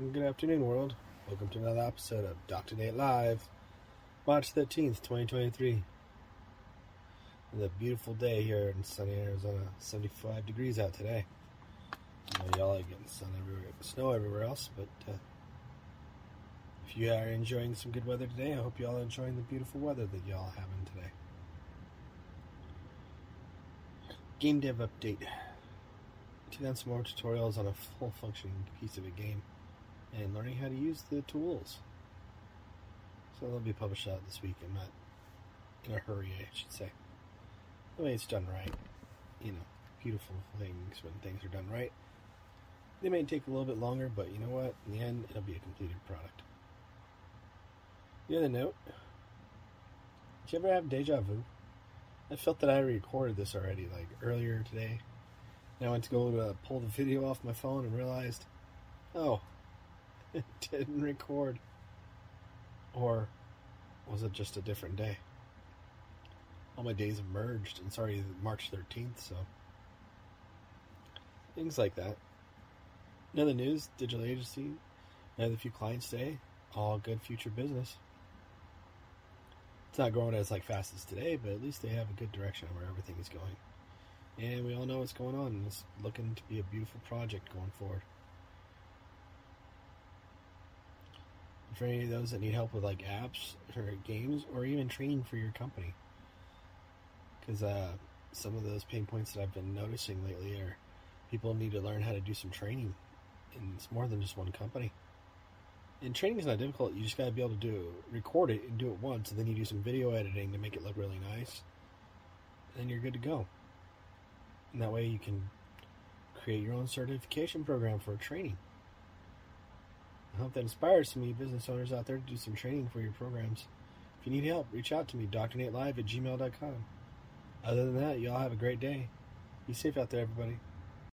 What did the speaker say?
Good afternoon, world. Welcome to another episode of Dr. Nate Live, March 13th, 2023. It's a beautiful day here in sunny Arizona. 75 degrees out today. Y'all are getting sun everywhere, snow everywhere else, but uh, if you are enjoying some good weather today, I hope y'all are enjoying the beautiful weather that y'all are having today. Game dev update. Taking on some more tutorials on a full functioning piece of a game and learning how to use the tools. So they'll be published out this week. I'm not in a hurry, I should say. The way it's done right. You know, beautiful things when things are done right. They may take a little bit longer, but you know what? In the end, it'll be a completed product. The other note Did you ever have deja vu? I felt that I recorded this already, like earlier today. And I went to go to pull the video off my phone and realized, oh, it didn't record. Or was it just a different day? All my days merged, and sorry, March 13th, so. Things like that. Another news digital agency, I have a few clients today, all good future business. It's not growing as like fast as today, but at least they have a good direction on where everything is going. And we all know what's going on, and it's looking to be a beautiful project going forward. For any of those that need help with like apps or games or even training for your company, because uh, some of those pain points that I've been noticing lately are people need to learn how to do some training, and it's more than just one company. And training is not difficult. You just got to be able to do record it and do it once, and then you do some video editing to make it look really nice, and you're good to go. And that way you can create your own certification program for training. I hope that inspires some of you business owners out there to do some training for your programs. If you need help, reach out to me, drnatelive at gmail.com. Other than that, y'all have a great day. Be safe out there, everybody.